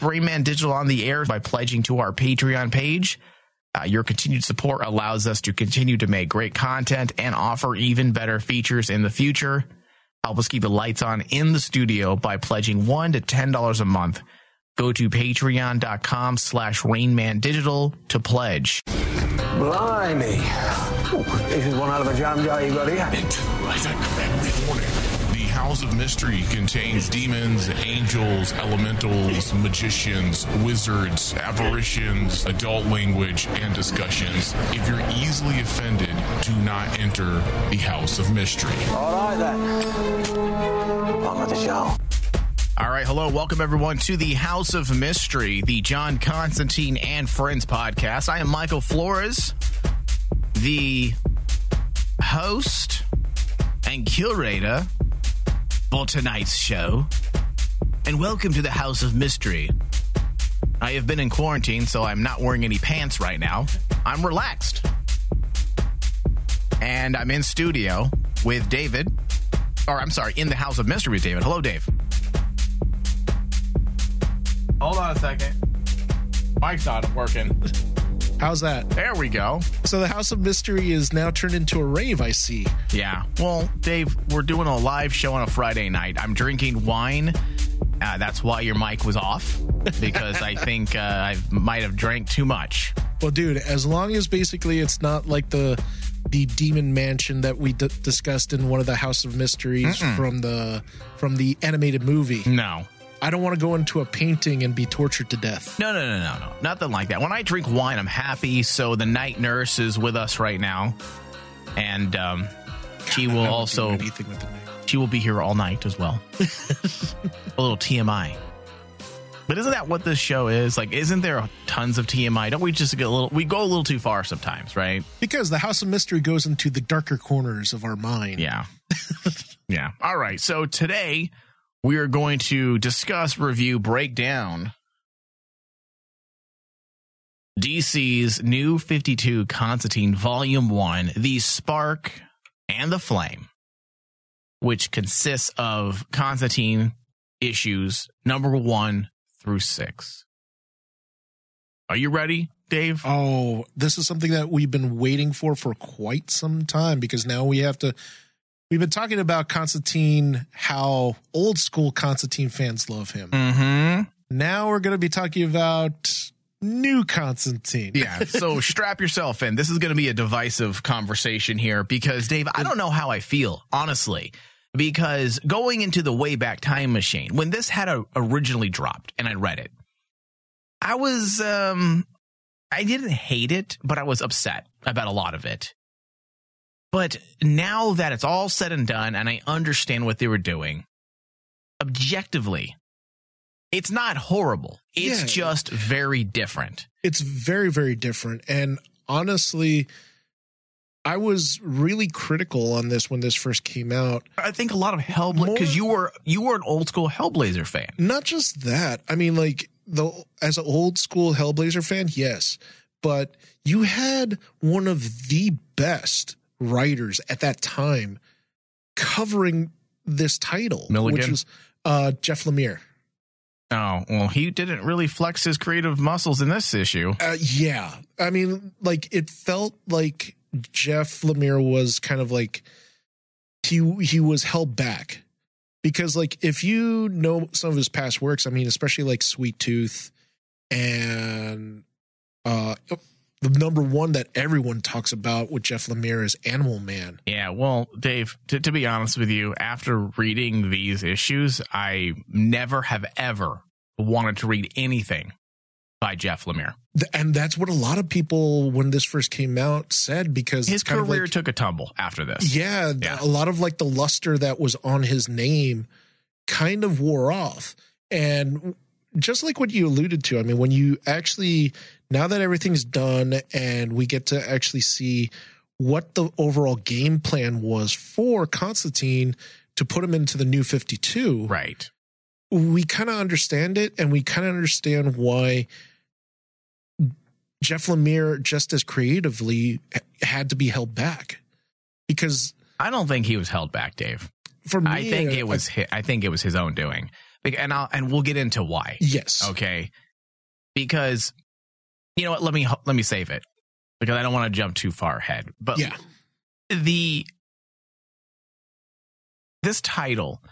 keep Rainman Digital on the air by pledging to our Patreon page. Uh, your continued support allows us to continue to make great content and offer even better features in the future. Help us keep the lights on in the studio by pledging one to ten dollars a month. Go to patreon.com slash rainmandigital to pledge. Blimey. Ooh, this is one out of a jam jar you got here. The House of Mystery contains demons, angels, elementals, magicians, wizards, apparitions, adult language, and discussions. If you're easily offended, do not enter the House of Mystery. All right then. On with the show. All right, hello, welcome everyone to the House of Mystery, the John Constantine and Friends podcast. I am Michael Flores, the host and curator for tonight's show. And welcome to the House of Mystery. I have been in quarantine, so I'm not wearing any pants right now. I'm relaxed. And I'm in studio with David, or I'm sorry, in the House of Mystery with David. Hello, Dave. Hold on a second. Mic's not working. How's that? There we go. So the House of Mystery is now turned into a rave, I see. Yeah. Well, Dave, we're doing a live show on a Friday night. I'm drinking wine. Uh, that's why your mic was off because I think uh, I might have drank too much. Well, dude, as long as basically it's not like the the demon mansion that we d- discussed in one of the House of Mysteries from the from the animated movie. No. I don't want to go into a painting and be tortured to death. No, no, no, no, no. Nothing like that. When I drink wine, I'm happy. So the night nurse is with us right now. And um, she will I don't do also anything with the name. she will be here all night as well. a little TMI. But isn't that what this show is? Like, isn't there tons of TMI? Don't we just get a little? We go a little too far sometimes, right? Because the House of Mystery goes into the darker corners of our mind. Yeah. yeah. All right. So today we are going to discuss, review, break down DC's new 52 Constantine Volume 1, The Spark and the Flame, which consists of Constantine issues number one through six. Are you ready, Dave? Oh, this is something that we've been waiting for for quite some time because now we have to. We've been talking about Constantine, how old school Constantine fans love him. Mm-hmm. Now we're going to be talking about new Constantine. Yeah. So strap yourself in. This is going to be a divisive conversation here because, Dave, I don't know how I feel, honestly. Because going into the Wayback Time Machine, when this had a, originally dropped and I read it, I was, um, I didn't hate it, but I was upset about a lot of it. But now that it's all said and done and I understand what they were doing, objectively, it's not horrible. It's Yeah. just very different. It's very, very different. And honestly, I was really critical on this when this first came out. I think a lot of Hellblazer because you were you were an old school Hellblazer fan. Not just that. I mean, like the as an old school Hellblazer fan, yes, but you had one of the best writers at that time covering this title, Milligan? which was uh, Jeff Lemire. Oh well, he didn't really flex his creative muscles in this issue. Uh, yeah, I mean, like it felt like Jeff Lemire was kind of like he he was held back because like if you know some of his past works, I mean, especially like Sweet Tooth and uh the number one that everyone talks about with Jeff Lemire is Animal Man. Yeah, well, Dave, to, to be honest with you, after reading these issues, I never have ever wanted to read anything by Jeff Lemire. And that's what a lot of people when this first came out said because His career like, took a tumble after this. Yeah, Yeah. a lot of like the luster that was on his name kind of wore off. And just like what you alluded to, I mean, when you actually, now that everything's done and we get to actually see what the overall game plan was for Constantine to put him into the new 52, Right. we kind of understand it and we kind of understand why Jeff Lemire, just as creatively, had to be held back. Because I don't think he was held back, Dave. for me, I think it was. Hi, I think it was his own doing and I'll and we'll get into why. Yes. Okay, because you know what? Let me let me save it because I don't want to jump too far ahead. But Yeah. the this title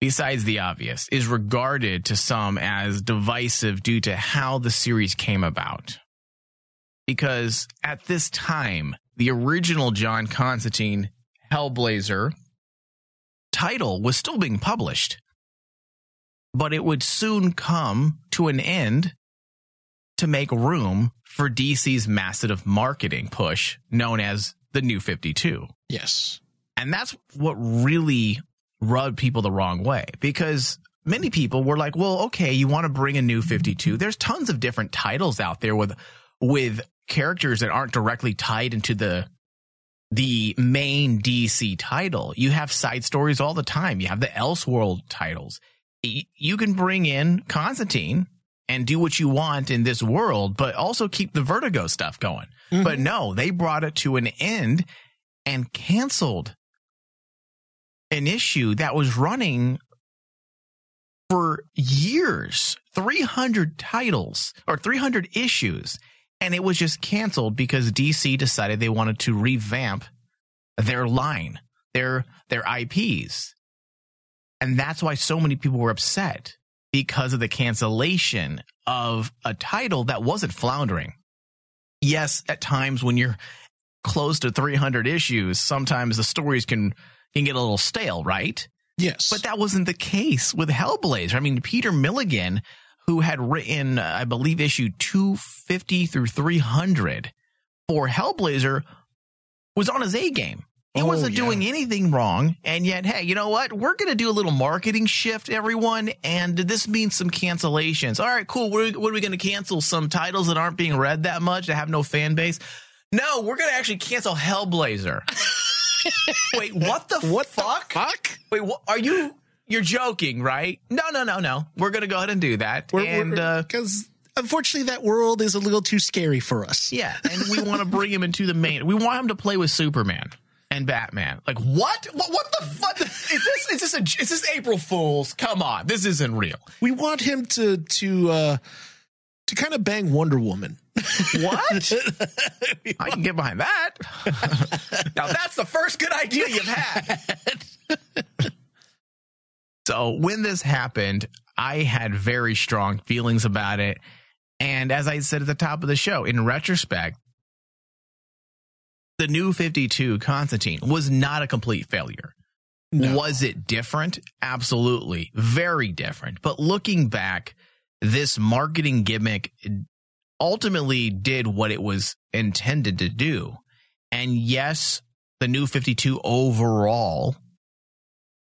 besides the obvious is regarded to some as divisive due to how the series came about because at this time the original john constantine hellblazer title was still being published but it would soon come to an end to make room for DC's massive marketing push known as the New 52. Yes. And that's what really rubbed people the wrong way because many people were like, well, okay, you want to bring a new 52. There's tons of different titles out there with, with characters that aren't directly tied into the, the main DC title. You have side stories all the time. You have the Elseworld titles. You can bring in Constantine and do what you want in this world, but also keep the Vertigo stuff going. But mm-hmm. no, they brought it to an end and canceled an issue that was running for years 300 titles or 300 issues. And it was just canceled because DC decided they wanted to revamp their line, their, their IPs. And that's why so many people were upset because of the cancellation of a title that wasn't floundering. Yes, at times when you're close to 300 issues, sometimes the stories can can get a little stale, right? Yes. But that wasn't the case with Hellblazer. I mean, Peter Milligan, who had written, uh, I believe, issue 250 through 300 for Hellblazer, was on his A game. He Oh, wasn't yeah. doing anything wrong. And yet, hey, you know what? We're going to do a little marketing shift, everyone. And this means some cancellations. All right, cool. What are, what are we going to cancel? Some titles that aren't being read that much, that have no fan base? No, we're going to actually cancel Hellblazer. Wait, what the what fuck? the fuck? Wait, what, are you? You're joking, right? No, no, no, no. We're gonna go ahead and do that. and uh, because unfortunately that world is a little too scary for us. yeah, and we want to bring him into the main. We want him to play with Superman and Batman. Like what? What, what the fuck? Is this? Is this a? Is this April Fools? Come on, this isn't real. We want him to to uh to kind of bang Wonder Woman. What? I can get behind that. now that's the first good idea you've had. so when this happened, I had very strong feelings about it. And as I said at the top of the show, in retrospect, the new 52 Constantine was not a complete failure. No. Was it different? Absolutely. Very different. But looking back, this marketing gimmick ultimately did what it was intended to do. And yes, the new 52 overall,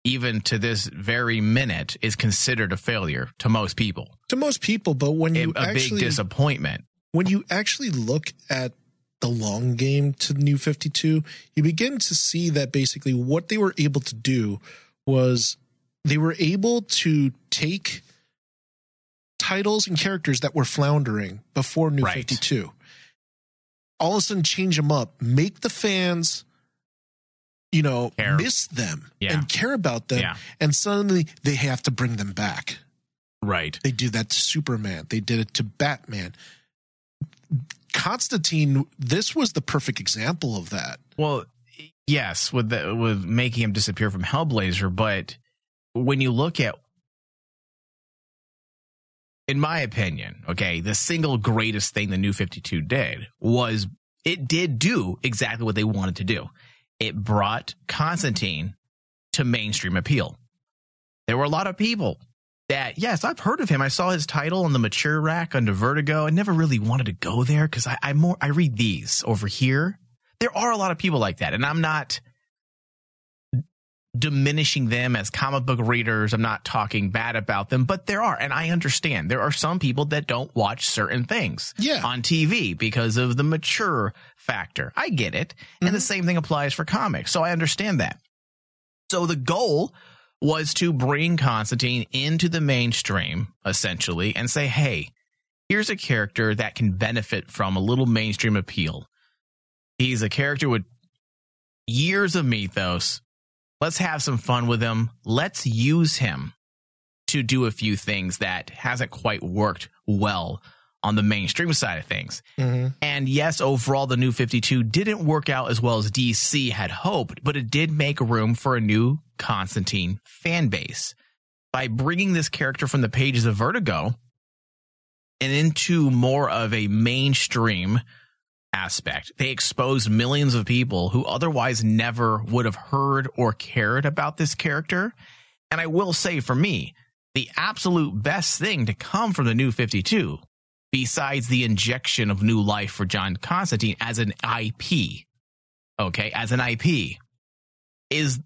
even to this very minute, is considered a failure to most people. to most people, but when you a big actually disappointment. when you actually look at the long game to New 52, you begin to see that basically what they were able to do was they were able to take titles and characters that were floundering before New Right. 52, all of a sudden change them up, make the fans, you know, Care. miss them Yeah. and care about them. Yeah. And suddenly they have to bring them back. Right. They do that to Superman. They did it to Batman. Constantine, this was the perfect example of that. Well, yes, with the, with making him disappear from Hellblazer, but when you look at, in my opinion, okay, the single greatest thing the New Fifty Two did was it did do exactly what they wanted to do. It brought Constantine to mainstream appeal. There were a lot of people that, yes, I've heard of him. I saw his title on the mature rack under Vertigo. I never really wanted to go there because I, I more I read these over here. There are a lot of people like that and i'm not diminishing them as comic book readers. I'm not talking bad about them but there are and i understand. There are some people that don't watch certain things Yeah. on tv because of the mature factor. I get it. And the mm-hmm. same thing applies for comics so i understand that. So the goal was to bring constantine into the mainstream essentially and say hey here's a character that can benefit from a little mainstream appeal. He's a character with years of mythos, Let's have some fun with him. Let's use him to do a few things that hasn't quite worked well on the mainstream side of things. Mhm. And yes, overall, the new 52 didn't work out as well as DC had hoped, but it did make room for a new Constantine fan base. By bringing this character from the pages of Vertigo and into more of a mainstream aspect, they exposed millions of people who otherwise never would have heard or cared about this character. And I will say for me, the absolute best thing to come from the new 52 besides the injection of new life for John Constantine as an IP, okay, as an IP, is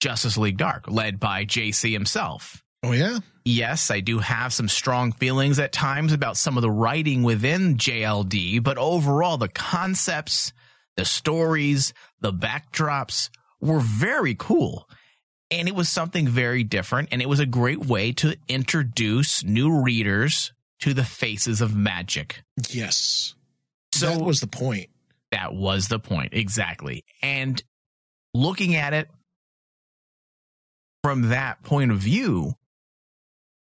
Justice League Dark, led by JC himself. Oh yeah. Yes, I do have some strong feelings at times about some of the writing within JLD, but overall, the concepts, the stories, the backdrops were very cool. And it was something very different, and it was a great way to introduce new readers to the faces of magic. Yes. So that was the point. that was the point. Exactly. And looking at it from that point of view,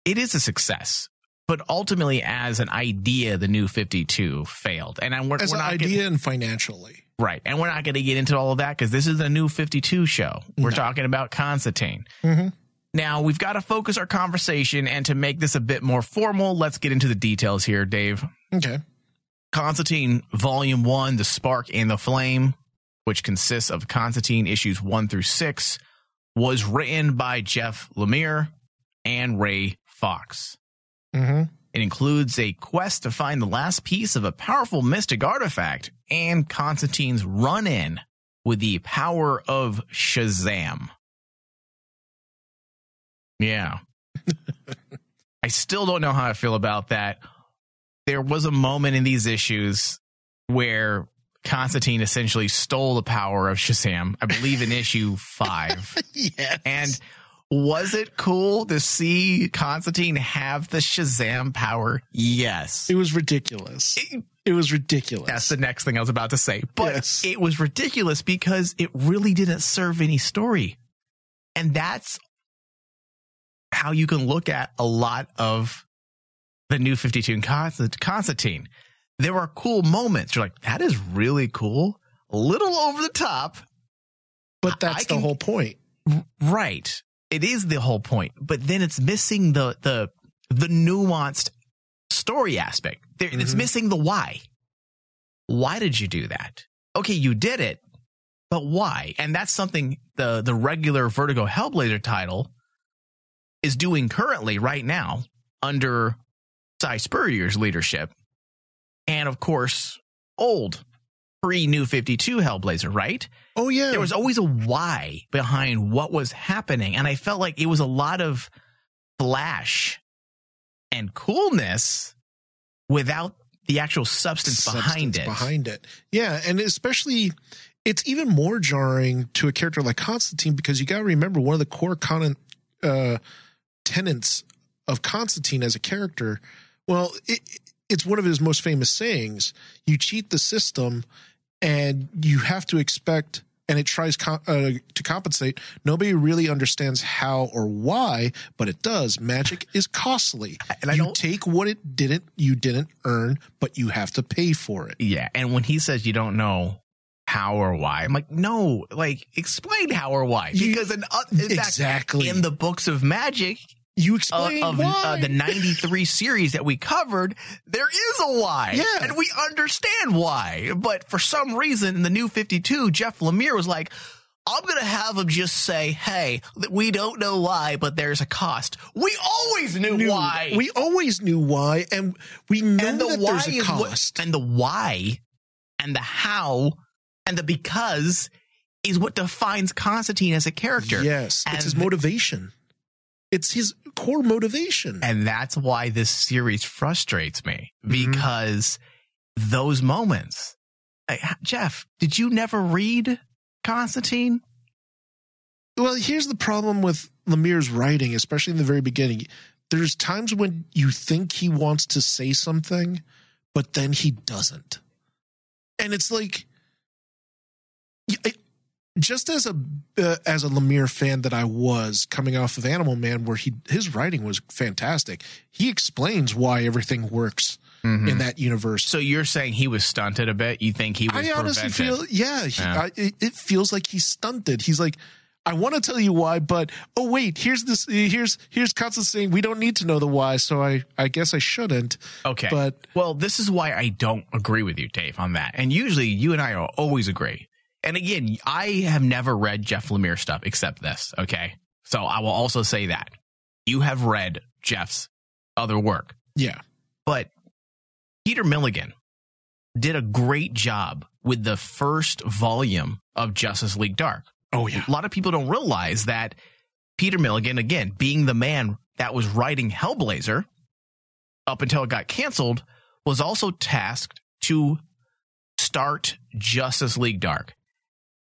it is a success. But ultimately, as an idea, the new 52 failed. And I'm, we're, As we're an idea Getting, and financially. right. And we're not going to get into all of that because this is a new 52 show. We're No. talking about Constantine. Mm-hmm. Now, we've got to focus our conversation. And to make this a bit more formal, let's get into the details here, Dave. Okay. Constantine Volume 1, The Spark and the Flame, which consists of Constantine issues 1 through 6, was written by Jeff Lemire and Ray Fawkes. Mm-hmm. It includes a quest to find the last piece of a powerful mystic artifact and Constantine's run in with the power of Shazam. Yeah. I still don't know how I feel about that. There was a moment in these issues where Constantine essentially stole the power of Shazam, I believe in issue five. yes. And was it cool to see Constantine have the Shazam power? Yes. it was ridiculous. It was ridiculous. That's the next thing I was about to say. But Yes. it was ridiculous because it really didn't serve any story. And that's how you can look at a lot of the new 52 and Constantine. There are cool moments. You're like, that is really cool. A little over the top. but that's I the can- whole point. Right. It is the whole point, but then it's missing the the the nuanced story aspect. There, It's Mhm. missing the why. Why did you do that? Okay, you did it, but why? And that's something the the regular Vertigo Hellblazer title is doing currently right now under Si Spurrier's leadership, and of course, old pre New Fifty Two Hellblazer, right? Oh yeah. there was always a why behind what was happening and i felt like it was a lot of flash and coolness without the actual substance, behind it Behind it. Yeah, and especially it's even more jarring to a character like Constantine because you got to remember one of the core con- uh, tenets of Constantine as a character. Well, it, it's one of his most famous sayings: "You cheat the system, and you have to expect." And it tries co- uh, to compensate. Nobody really understands how or why, but it does. Magic is costly, And I you don't- take what it didn't you didn't earn, but you have to pay for it. yeah and when he says you don't know how or why i'm like no like explain how or why because in, uh, in fact, Exactly. in the books of magic You uh, explain of why. uh, the 93 series that we covered, there is a why. Yeah. And we understand why. But for some reason, in the new 52, Jeff Lemire was like, I'm going to have him just say, hey, we don't know why, but there's a cost. We always knew, Knew- why. We always knew why, and we know and the that why there's a is what, cost. and the why and the how and the because is what defines Constantine as a character. yes, And it's his motivation. It's his core motivation. And that's why this series frustrates me Mhm. because those moments. Like, Jeff, did you never read Constantine? well, here's the problem with Lemire's writing, especially in the very beginning. There's times when you think he wants to say something, but then he doesn't. And it's like, just as a uh, as a Lemire fan that I was coming off of Animal Man, where he his writing was fantastic. He explains why everything works in that universe. So you're saying he was stunted a bit? You think he was I honestly prevented? feel, yeah, he, Yeah. I, it, it feels like he's stunted. He's like, I want to tell you why, but oh wait, here's this, here's here's Constance saying we don't need to know the why, so I I guess I shouldn't. Okay. But- well, this is why I don't agree with you, Dave, on that. And usually you and I are always agree. And again, I have never read Jeff Lemire stuff except this. Okay. So I will also say that you have read Jeff's other work, Yeah, but Peter Milligan did a great job with the first volume of Justice League Dark. oh yeah, A lot of people don't realize that Peter Milligan, again, being the man that was writing Hellblazer up until it got canceled, was also tasked to start Justice League Dark.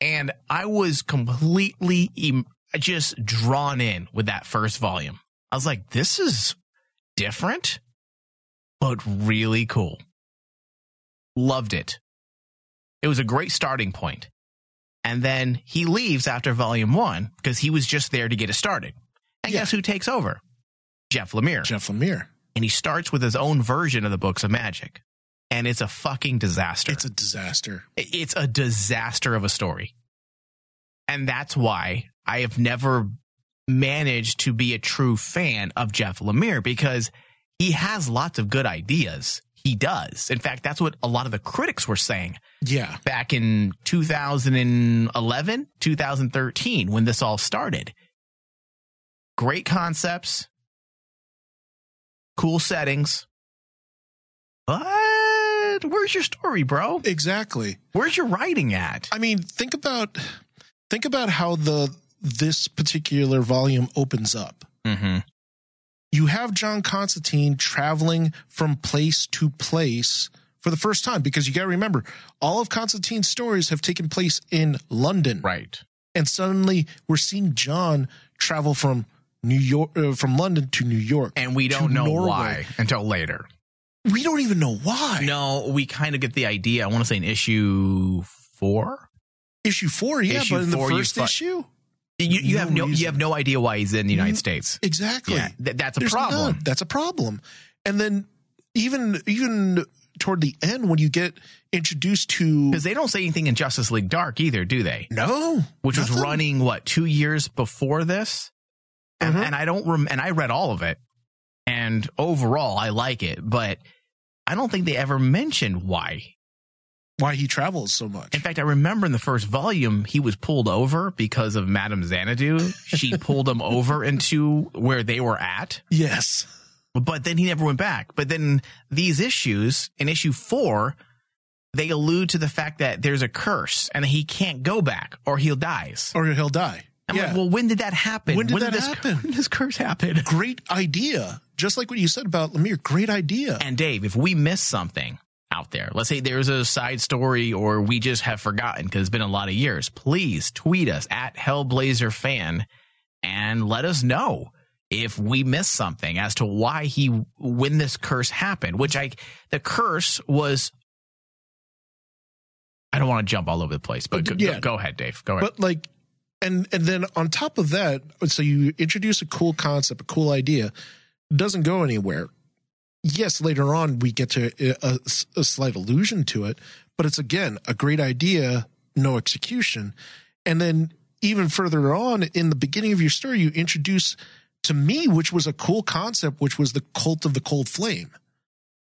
And I was completely em- just drawn in with that first volume. I was like, this is different, but really cool. Loved it. It was a great starting point. And then he leaves after volume one because he was just there to get it started. And Yeah. guess who takes over? Jeff Lemire. Jeff Lemire. And he starts with his own version of the books of magic. And it's a fucking disaster. It's a disaster. it's a disaster of a story. And that's why I have never managed to be a true fan of Jeff Lemire because he has lots of good ideas. He does. In fact, that's what a lot of the critics were saying Yeah, back in 2011, 2013, when this all started. Great concepts, cool settings. But where's your story, bro? exactly. Where's your writing at? I mean, think about think about how the this particular volume opens up. Mm-hmm. You have John Constantine traveling from place to place for the first time because you got to remember all of Constantine's stories have taken place in London, Right. and suddenly we're seeing John travel from New York uh, from London to New York, And we don't know Norway. why until later. We don't even know why. No, we kind of get the idea. I want to say in issue four. Issue four, yeah, Issue but in the four, you first fu- issue, You, you No have no reason. you have no idea why he's in the United Mm, States. exactly. Yeah, th- that's a There's problem. none. That's a problem. And then even even toward the end when you get introduced to Because they don't say anything in Justice League Dark either, do they? no, Which was running what two years before this, and, Mhm. and I don't rem- and I read all of it, and overall I like it, but I don't think they ever mentioned why why he travels so much. In fact, I remember in the first volume, he was pulled over because of Madame Xanadu. She pulled him over into where they were at, yes. but then he never went back. But then these issues, in issue four, they allude to the fact that there's a curse and he can't go back or he'll dies. Or he'll die. I'm yeah. like, well, when did that happen? When did that this, happen? When did this curse happen? great idea. Just like what you said about Lemire. Great idea. And Dave, if we miss something out there, let's say there's a side story or we just have forgotten because it's been a lot of years, please tweet us at Hellblazer fan and let us know if we missed something as to why he when this curse happened. Which I the curse was. I don't want to jump all over the place, but go, Yeah. go ahead, Dave. Go ahead. But like, and and then on top of that, so you introduce a cool concept, a cool idea, doesn't go anywhere. Yes, later on we get to uh, a, a, a slight allusion to it, but it's again a great idea, no execution. And then even further on in the beginning of your story, you introduce to me, which was a cool concept, which was the cult of the cold flame.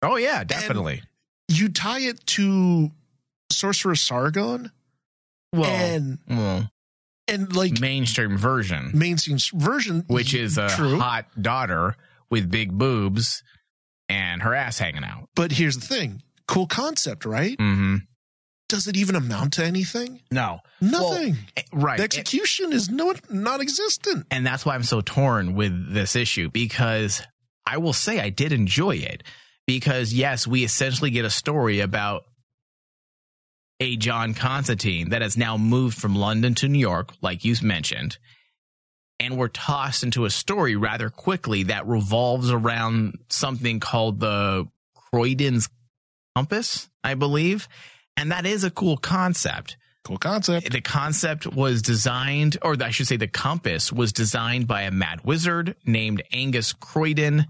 oh yeah, definitely. You tie it to Sorcerer Sargon well, and well, and like mainstream version. mainstream version, which is a true. hot daughter with big boobs and her ass hanging out. But here's the thing: cool concept, right? Mm-hmm. Does it even amount to anything? No, Nothing. Eh, right. the execution is no non-existent. and that's why I'm so torn with this issue because I will say I did enjoy it because yes, we essentially get a story about a John Constantine that has now moved from London to New York, like you mentioned, and we're tossed into a story rather quickly that revolves around something called the Croydon's compass, I believe, and that is a cool concept. Cool concept. The concept was designed, or I should say, the compass was designed by a mad wizard named Angus Croydon.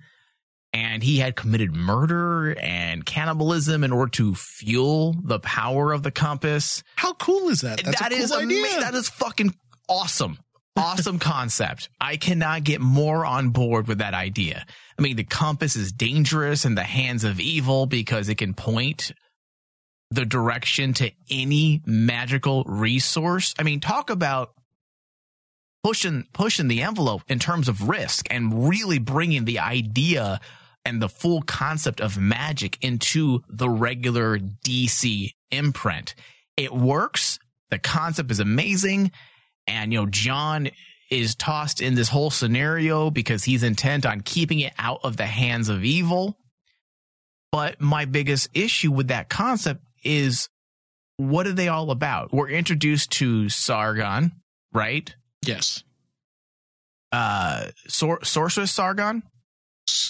And he had committed murder and cannibalism in order to fuel the power of the compass. How cool is that? That's That a cool is idea. ama- That is fucking awesome. Awesome concept. I cannot get more on board with that idea. I mean, the compass is dangerous in the hands of evil because it can point the direction to any magical resource. I mean, talk about pushing pushing the envelope in terms of risk and really bringing the idea and the full concept of magic into the regular DC imprint. It works. The concept is amazing. And, you know, John is tossed in this whole scenario because he's intent on keeping it out of the hands of evil. But my biggest issue with that concept is what are they all about? We're introduced to Sargon, right? yes. Uh, Sor- Sorceress Sargon,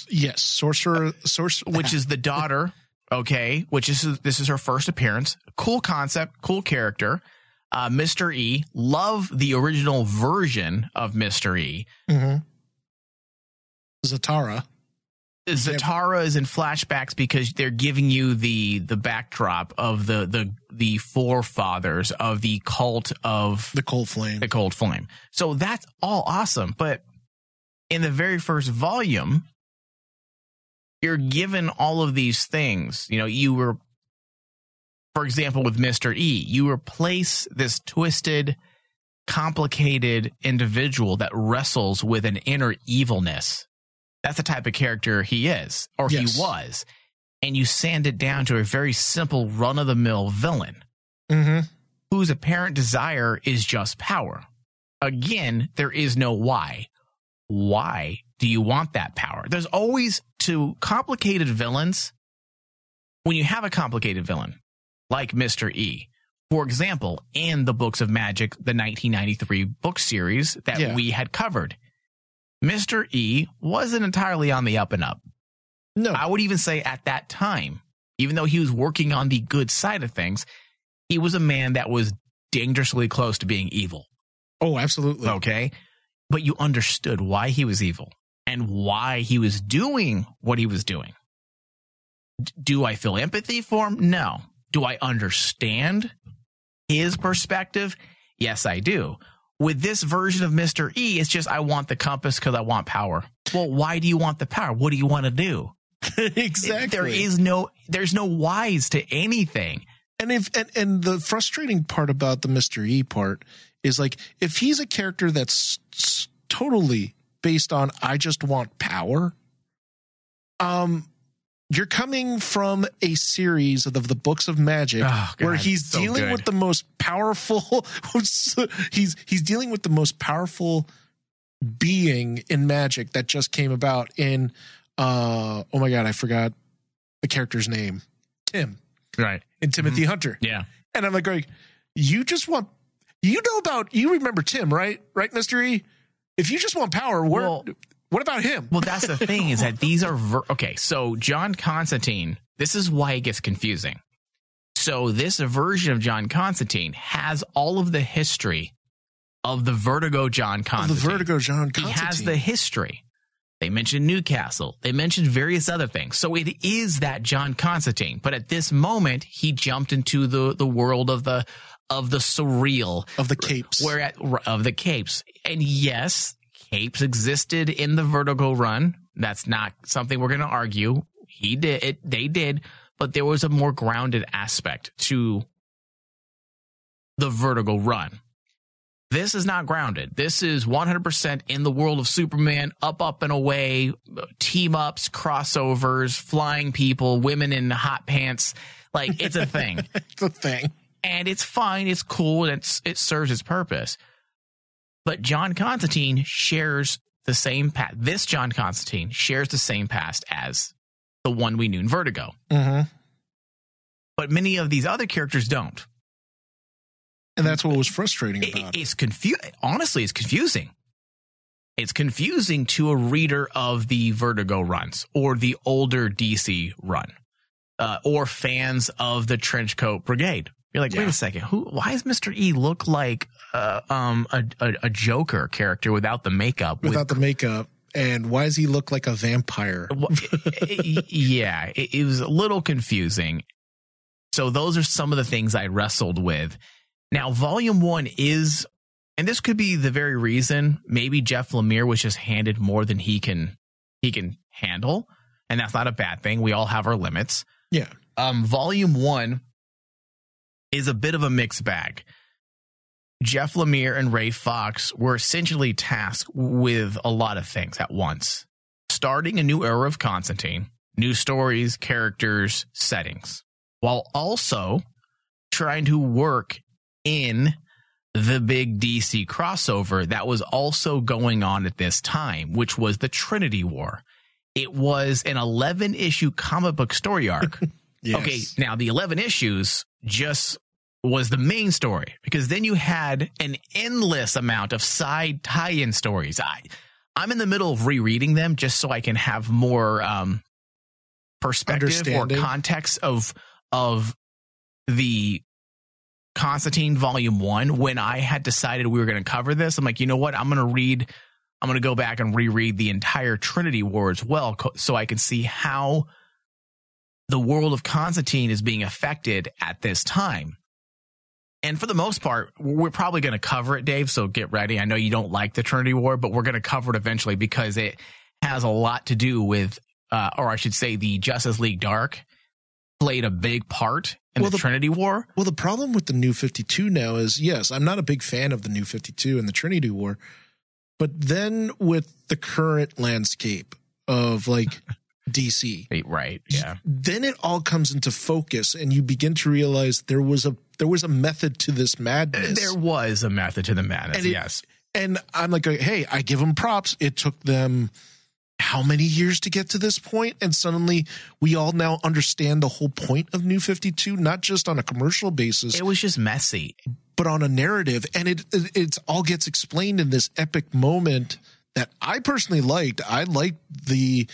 Yes. Sorcerer, sorcerer, which is the daughter, okay, which is this is her first appearance. Cool concept, cool character. Uh, Mr. E, love the original version of Mr. E. hmm Zatara. Zatara is in flashbacks because they're giving you the the backdrop of the the the forefathers of the cult of The cold flame. the cold flame. So that's all awesome. But in the very first volume, you're given all of these things. You know, you were, for example, with Mr. E, you replace this twisted, complicated individual that wrestles with an inner evilness. That's the type of character he is, or Yes. he was. And you sand it down to a very simple run of the mill villain hmm whose apparent desire is just power. Again, there is no why. Why do you want that power? There's always to complicated villains. When you have a complicated villain like Mr. E, for example, in the Books of Magic, the 1993 book series that Yeah. we had covered, Mr. E wasn't entirely on the up and up. No. I would even say at that time, even though he was working on the good side of things, he was a man that was dangerously close to being evil. oh, absolutely. Okay. But you understood why he was evil and why he was doing what he was doing. D- Do I feel empathy for him? No. Do I understand his perspective? Yes, I do. With this version of Mr. E, it's just I want the compass because I want power. Well, why do you want the power? What do you want to do? exactly. There is no there's no whys to anything. and if and, and the frustrating part about the Mr. E part is like if he's a character that's totally based on I just want power, um you're coming from a series of the, the books of magic Oh, God, where he's so dealing good. with the most powerful he's he's dealing with the most powerful being in magic that just came about in uh oh my god I forgot the character's name Tim Right. and Timothy Hunter Yeah. and I'm like going, you just want, you know about, you remember Tim, right? Right, Mr. If you just want power, where, Well- what about him? Well, that's the thing is that these are ver- okay. So John Constantine, this is why it gets confusing. So this version of John Constantine has all of the history of the Vertigo John Of the Vertigo John He Constantine. has the history. They mentioned Newcastle. They mentioned various other things. So it is that John Constantine. But at this moment, he jumped into the, the world of the of the surreal, of the capes. where at of the capes. And yes, capes existed in the Vertigo run. That's not something we're going to argue. He did it. They did, but there was a more grounded aspect to the Vertigo run. This is not grounded. This is 100% in the world of Superman, up, up, and away, team ups, crossovers, flying people, women in hot pants. Like, it's a thing It's a thing. And it's fine, it's cool, and it's, it serves its purpose. But John Constantine shares the same past. This John Constantine shares the same past as the one we knew in Vertigo. Mm-hmm. But many of these other characters don't. And that's what was frustrating about it. it's confu- Honestly, it's confusing. It's confusing to a reader of the Vertigo runs or the older DC run, uh, or fans of the Trenchcoat Brigade. You're like, wait a second, who? Why does Mister E look like uh, um a, a a Joker character without the makeup? with without the makeup. And why does he look like a vampire? Yeah, it, it was a little confusing. So those are some of the things I wrestled with. Now, volume one is, and this could be the very reason maybe Jeff Lemire was just handed more than he can he can handle, and that's not a bad thing. We all have our limits. Yeah. Um, volume one is a bit of a mixed bag. Jeff Lemire and Ray Fawkes were essentially tasked with a lot of things at once. Starting a new era of Constantine, new stories, characters, settings, while also trying to work in the big DC crossover that was also going on at this time, which was the Trinity War. It was an 11 issue comic book story arc Yes. Okay, now the 11 issues just was the main story because then you had an endless amount of side tie-in stories. I I'm in the middle of rereading them just so I can have more um perspective or context of of the Constantine volume 1 when I had decided we were going to cover this. I'm like, "You know what? I'm going to read I'm going to go back and reread the entire Trinity War as well co- so I can see how the world of Constantine is being affected at this time. And for the most part, we're probably going to cover it, Dave. So get ready. I know you don't like the Trinity War, but we're going to cover it eventually because it has a lot to do with, uh, or I should say, the Justice League Dark played a big part in Well, the, the- Trinity War. Well, the problem with the new 52 now is yes, I'm not a big fan of the new 52 and the Trinity War, but then with the current landscape of like DC, Right. Yeah. then it all comes into focus and you begin to realize there was a there was a method to this madness. There was a method to the madness. And it- yes. and I'm like, hey, I give them props. It took them how many years to get to this point and suddenly we all now understand the whole point of new 52 not just on a commercial basis It was just messy. but on a narrative and it, it it's all gets explained in this epic moment that I personally liked. I liked the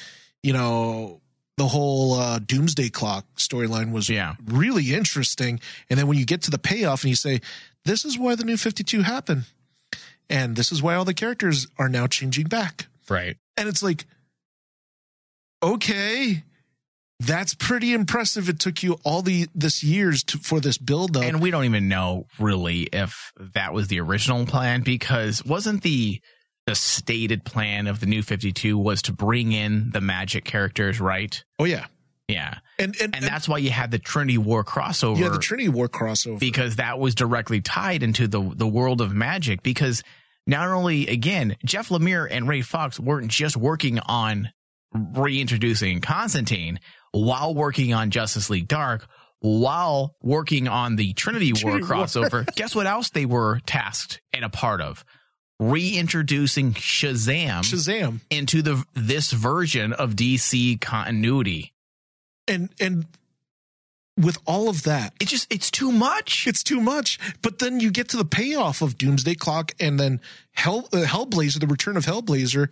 you know the whole uh, doomsday clock storyline was Yeah. really interesting. And then when you get to the payoff and you say this is why the new 52 happened. And this is why all the characters are now changing back. Right. and it's like okay that's pretty impressive. It took you all the this years to, for this build up And we don't even know really if that was the original plan because wasn't the the stated plan of the new 52 was to bring in the magic characters, right? oh yeah Yeah. and and, And that's why you had the Trinity War crossover yeah the trinity war crossover because that was directly tied into the the world of magic because not only again Jeff Lemire and Ray Fawkes weren't just working on reintroducing Constantine while working on Justice League Dark while working on the Trinity War Trinity War. crossover guess what else they were tasked and a part of reintroducing Shazam shazam. into the this version of DC continuity. And and with all of that it's just it's too much. it's too much. But then you get to the payoff of doomsday clock and then hell uh, hellblazer the return of hellblazer.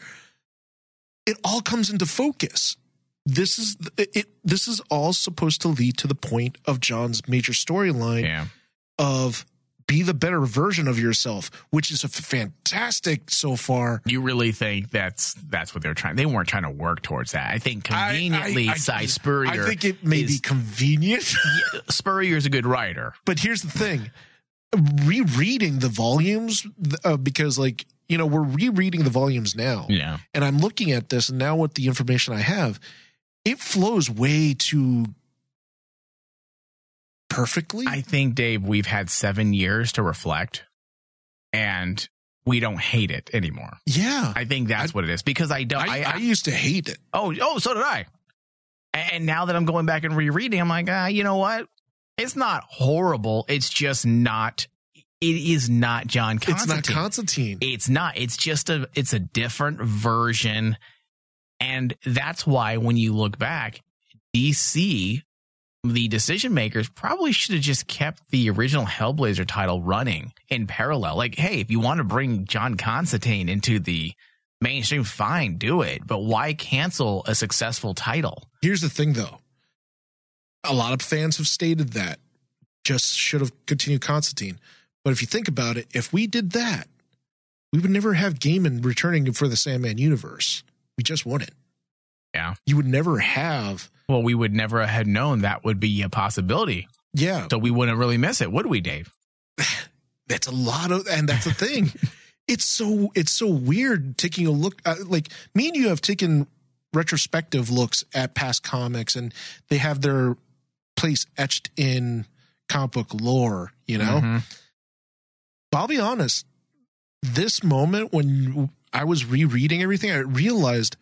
It all comes into focus. This is it, it this is all supposed to lead to the point of john's major storyline yeah. of be the better version of yourself which is a fantastic so far You really think that's that's what they're trying? They weren't trying to work towards that. I think conveniently, I- I- Si Spurrier. i think it may be convenient Spurrier is a good writer. But here's the thing rereading the volumes, uh, because, like, you know, we're rereading the volumes now. Yeah, And I'm looking at this, and now with the information I have, it flows way too perfectly. I think Dave, we've had seven years to reflect, and we don't hate it anymore. yeah. I think that's what it is because I don't. I, I, I used to hate it. oh oh, so did I. And and now that I'm going back and rereading, I'm like, ah, you know what? It's not horrible. It's just not. It is not John It's not Constantine. It's not. It's just a it's a different version. And that's why when you look back, DC, the decision makers probably should have just kept the original Hellblazer title running in parallel. Like, hey, if you want to bring John Constantine into the mainstream, fine, do it. But why cancel a successful title? Here's the thing, though. A lot of fans have stated that just should have continued Constantine. But if you think about it, if we did that, we would never have Gaiman returning for the Sandman universe. We just wouldn't. Yeah. You would never have. Well, we would never have known that would be a possibility. Yeah. So we wouldn't really miss it, would we, Dave? That's a lot of, and that's the thing. it's so, it's so weird taking a look uh, like me and you have taken retrospective looks at past comics and they have their place etched in comic book lore, you know? Mhm. But I'll be honest, this moment when I was rereading everything, I realized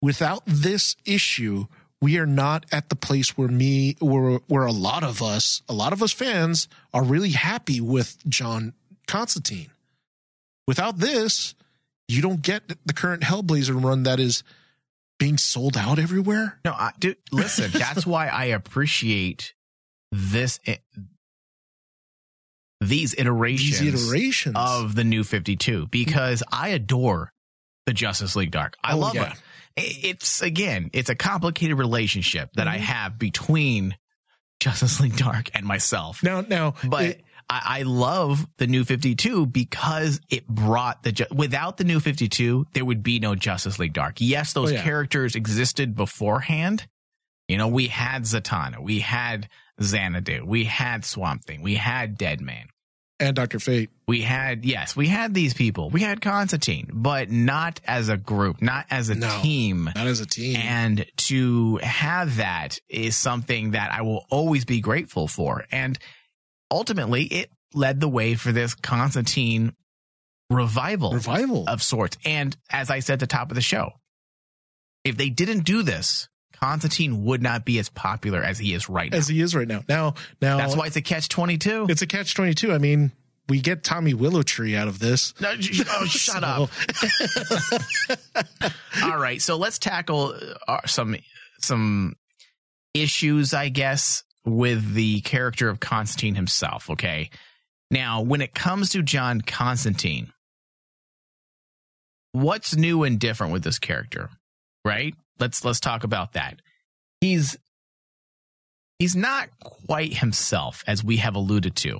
without this issue, we are not at the place where me where where a lot of us, a lot of us fans are really happy with John Constantine. Without this, you don't get the current Hellblazer run that is being sold out everywhere. No, I, dude, listen, that's why I appreciate this, eh, these iterations, These iterations of the new 52 because I adore the Justice League Dark. I Oh, love yeah. it. I- It's again, it's a complicated relationship that I Mhm. have between Justice League Dark and myself. No, no, But it- I, I love the new 52 because it brought the, without the new 52, there would be no Justice League Dark. Yes, those Oh, yeah. characters existed beforehand. You know, we had Zatanna, we had Xanadu, we had Swamp Thing, we had Deadman. And Doctor Fate. We had, yes, we had these people. We had Constantine, but not as a group, not as a No. team. Not as a team. And to have that is something that I will always be grateful for. And ultimately, it led the way for this Constantine revival Revival. of sorts. And as I said at the top of the show, if they didn't do this, Constantine would not be as popular as he is right now. as he is right now. Now, now That's why it's a catch 22. it's a catch twenty two. I mean, we get Tommy Willowtree out of this. No, oh, shut up. All right, so let's tackle uh, some some issues, I guess, with the character of Constantine himself. Okay, now when it comes to John Constantine, what's new and different with this character? Right? Let's let's talk about that. He's he's not quite himself, as we have alluded to.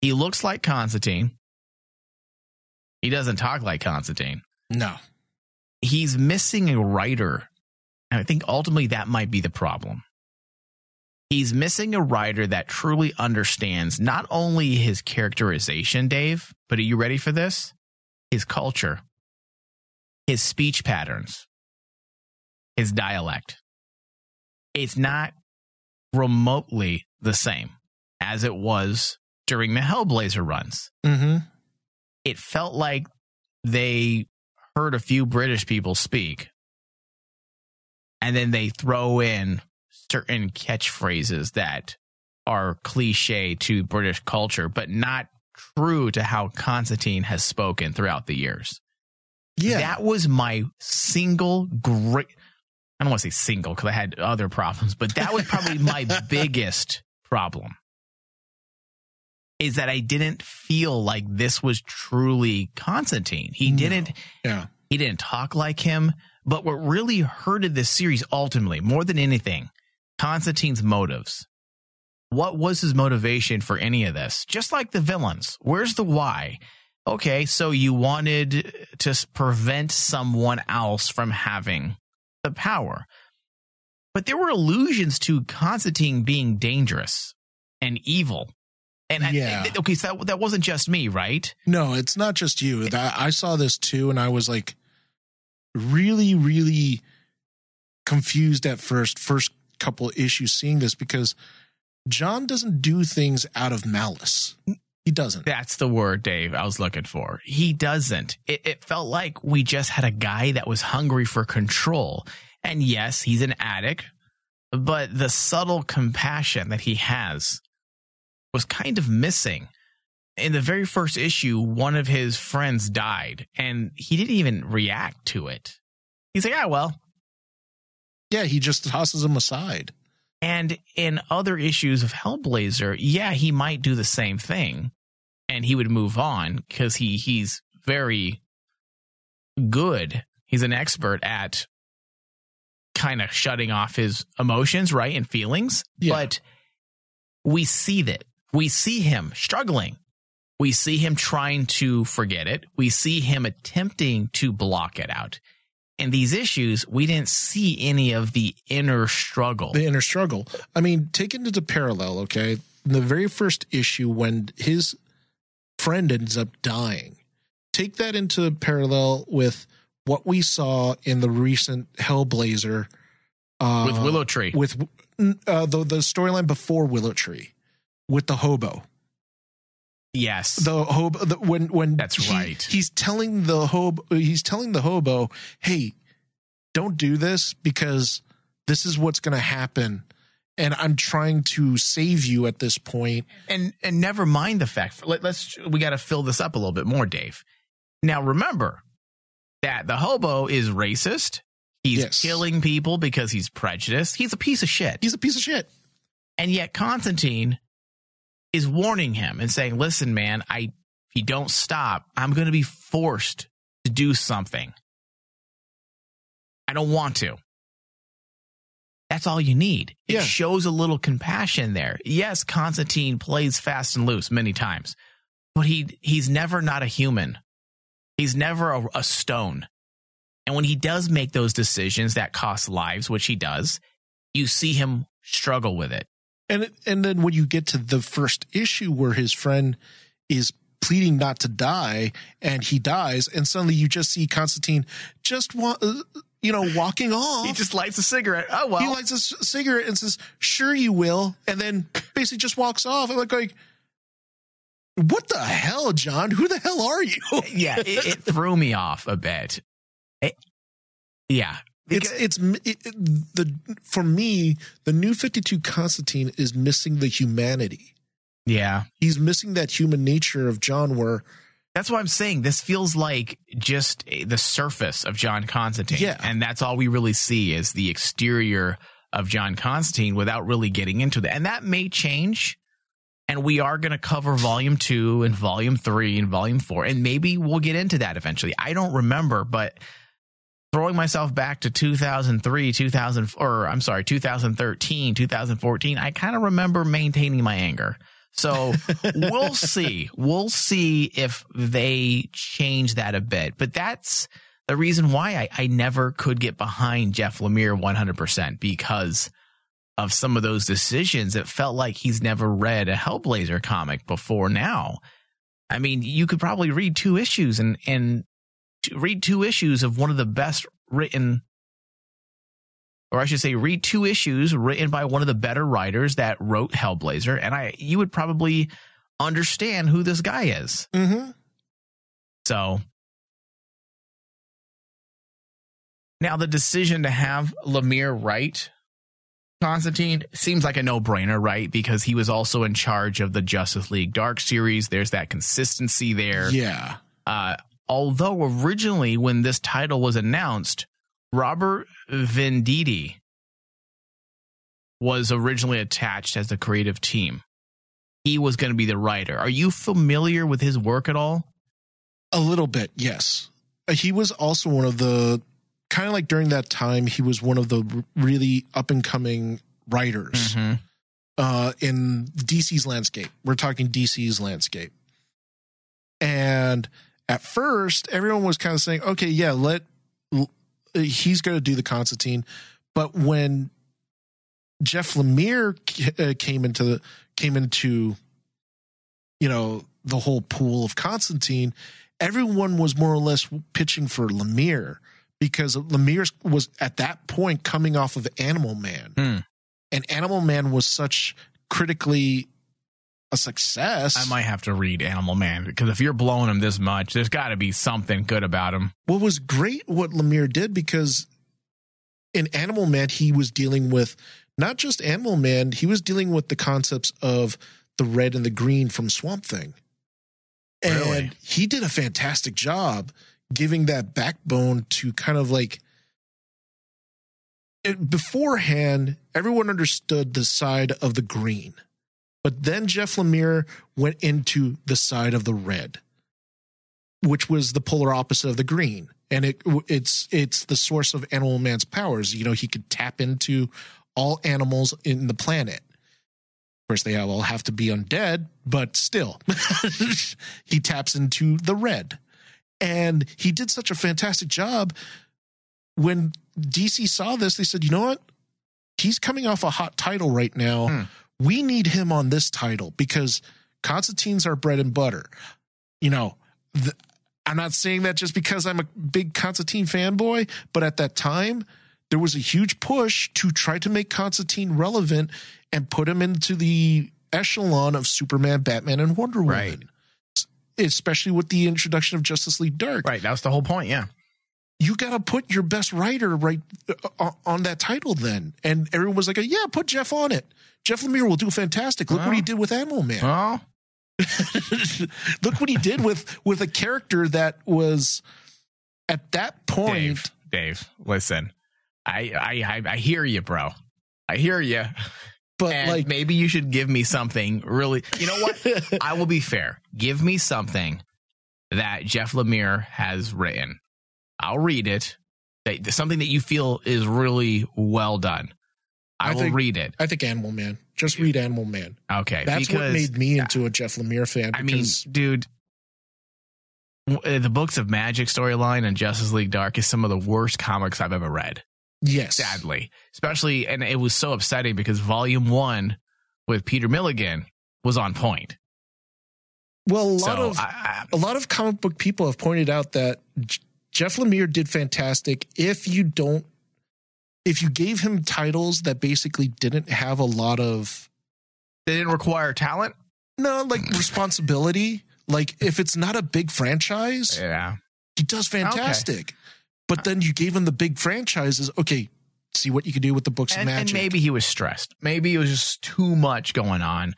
He looks like Constantine. He doesn't talk like Constantine No. he's missing a writer. And I think ultimately that might be the problem. He's missing a writer that truly understands not only his characterization, Dave, but are you ready for this? His culture, his speech patterns, his dialect. It's not remotely the same as it was during the Hellblazer runs Mm-hmm. it felt like they heard a few British people speak and then they throw in certain catchphrases that are cliche to British culture, but not true to how Constantine has spoken throughout the years. Yeah. That was my single great, I don't want to say single because I had other problems, but that was probably my biggest problem is that I didn't feel like this was truly Constantine. He No. didn't yeah. he didn't talk like him. But what really hurted this series ultimately, more than anything, Constantine's motives. What was his motivation for any of this? Just like the villains. Where's the why? Okay, so you wanted to prevent someone else from having the power. But there were allusions to Constantine being dangerous and evil. And I- Yeah. okay, so that, that wasn't just me, right? No, it's not just you. I saw this too, and I was like really, really confused at first, first couple issues seeing this because John doesn't do things out of malice. He doesn't. That's the word, Dave, I was looking for. He doesn't. It, it felt like we just had a guy that was hungry for control. And yes, he's an addict, but the subtle compassion that he has was kind of missing. In the very first issue, one of his friends died, and he didn't even react to it. He's like, ah, well. Yeah, he just tosses him aside. And in other issues of Hellblazer, yeah, he might do the same thing and he would move on because he he's very good. He's an expert at kind of shutting off his emotions, right? And feelings. Yeah. But we see that. We see him struggling. We see him trying to forget it. We see him attempting to block it out. And these issues, we didn't see any of the inner struggle. The inner struggle. I mean, take it into parallel, okay? In the very first issue, when his friend ends up dying, take that into parallel with what we saw in the recent Hellblazer uh, with Willow Tree. With uh, the the storyline before Willow Tree, with the hobo. Yes, the hobo. The, when when that's he, right. He's telling the hobo. He's telling the hobo, "Hey, don't do this because this is what's going to happen." And I'm trying to save you at this point. And and never mind the fact. Let, let's we got to fill this up a little bit more, Dave. Now remember that the hobo is racist. He's yes. killing people because he's prejudiced. He's a piece of shit. He's a piece of shit. And yet Constantine is warning him and saying, "Listen, man, I if you don't stop, I'm going to be forced to do something. I don't want to." That's all you need. It yeah. shows a little compassion there. Yes, Constantine plays fast and loose many times, but he he's never not a human. He's never a, a stone. And when he does make those decisions that cost lives, which he does, you see him struggle with it. And and then when you get to the first issue where his friend is pleading not to die and he dies and suddenly you just see Constantine just want uh, you know walking off. He just lights a cigarette. Oh well. He lights a cigarette and says sure you will. And then basically just walks off. And like like what the hell john? Who the hell are you? Yeah it, it threw me off a bit. It, yeah, it's it's it, it, the for me the new 52 Constantine is missing the humanity. Yeah. He's missing that human nature of John where that's why I'm saying this feels like just eh, the surface of John Constantine. Yeah. And that's all we really see is the exterior of John Constantine without really getting into that. And that may change. And we are going to cover volume two and volume three and volume four. And maybe we'll get into that eventually. I don't remember, but throwing myself back to 2003, 2000, or I'm sorry, 2013, 2014, I kind of remember maintaining my anger. So we'll see. We'll see if they change that a bit. But that's the reason why I, I never could get behind Jeff Lemire 100% because of some of those decisions. It felt like he's never read a Hellblazer comic before now. I mean, you could probably read two issues and, and read two issues of one of the best written or I should say read two issues written by one of the better writers that wrote Hellblazer and I you would probably understand who this guy is. Mm-hmm. So now the decision to have Lemire write Constantine seems like a no-brainer, right? Because he was also in charge of the Justice League Dark series. There's that consistency there. Yeah. Uh, although originally when this title was announced, Robert Venditti was originally attached as the creative team. He was going to be the writer. Are you familiar with his work at all? A little bit, yes. Uh, he was also one of the kind of like during that time, he was one of the really up and coming writers mm-hmm. uh, in DC's landscape. We're talking DC's landscape. And at first everyone was kind of saying, okay, yeah, let he's going to do the Constantine, but when Jeff Lemire uh, came into the came into you know the whole pool of Constantine, everyone was more or less pitching for Lemire because Lemire was at that point coming off of Animal Man, mm. and Animal Man was such critically a success. I might have to read Animal Man because if you're blowing him this much, there's got to be something good about him. What was great what Lemire did because in Animal Man he was dealing with not just Animal Man, he was dealing with the concepts of the red and the green from Swamp Thing. And really? he did a fantastic job giving that backbone to kind of like it, beforehand, everyone understood the side of the green but then Jeff Lemire went into the side of the red, which was the polar opposite of the green. And it it's it's the source of Animal Man's powers. You know, he could tap into all animals in the planet. Of course, they all have to be undead, but still, he taps into the red. And he did such a fantastic job. When DC saw this, they said, you know what? He's coming off a hot title right now. Hmm. We need him on this title because Constantine's our bread and butter. You know, th- I'm not saying that just because I'm a big Constantine fanboy, but at that time, there was a huge push to try to make Constantine relevant and put him into the echelon of Superman, Batman, and Wonder Woman. Right. Especially with the introduction of Justice League Dark. Right. That was the whole point. Yeah. You got to put your best writer right uh, on that title then. And everyone was like, yeah, put Jeff on it. Jeff Lemire will do fantastic. Look what he did with Animal Man. Well, Look what he did with with a character that was at that point Dave, Dave, listen, I, I, I, I hear you, bro. I hear you. but And like maybe you should give me something really. You know what? I will be fair. Give me something that Jeff Lemire has written. I'll read it. That- Something that you feel is really well done. I, I will think- read it. I think Animal Man. Just read Animal Man. Okay. That's what made me into a Jeff Lemire fan. I mean, dude, uh, the books of Magic storyline and Justice League Dark is some of the worst comics I've ever read. yes, Sadly, especially, and it was so upsetting because Volume One with Peter Milligan was on point. Well, a lot so of I, a lot of comic book people have pointed out that Jeff Lemire did fantastic. If you don't, if you gave him titles that basically didn't have a lot of they didn't require talent. no like responsibility, like if it's not a big franchise, Yeah, he does fantastic. But then you gave him the big franchises. Okay, see what you can do with the books and, of and maybe he was stressed. Maybe it was just too much going on.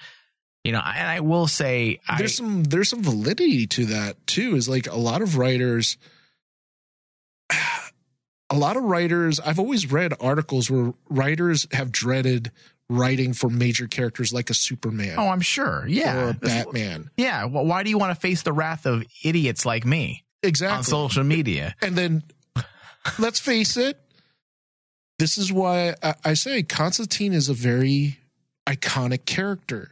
You know, and I will say, I, there's some there's some validity to that too is like a lot of writers a lot of writers i've always read articles where writers have dreaded writing for major characters like a superman oh, I'm sure. Yeah, or a batman Yeah. Well, why do you want to face the wrath of idiots like me Exactly. on social media? and then let's face it this is why I, I say constantine is a very iconic character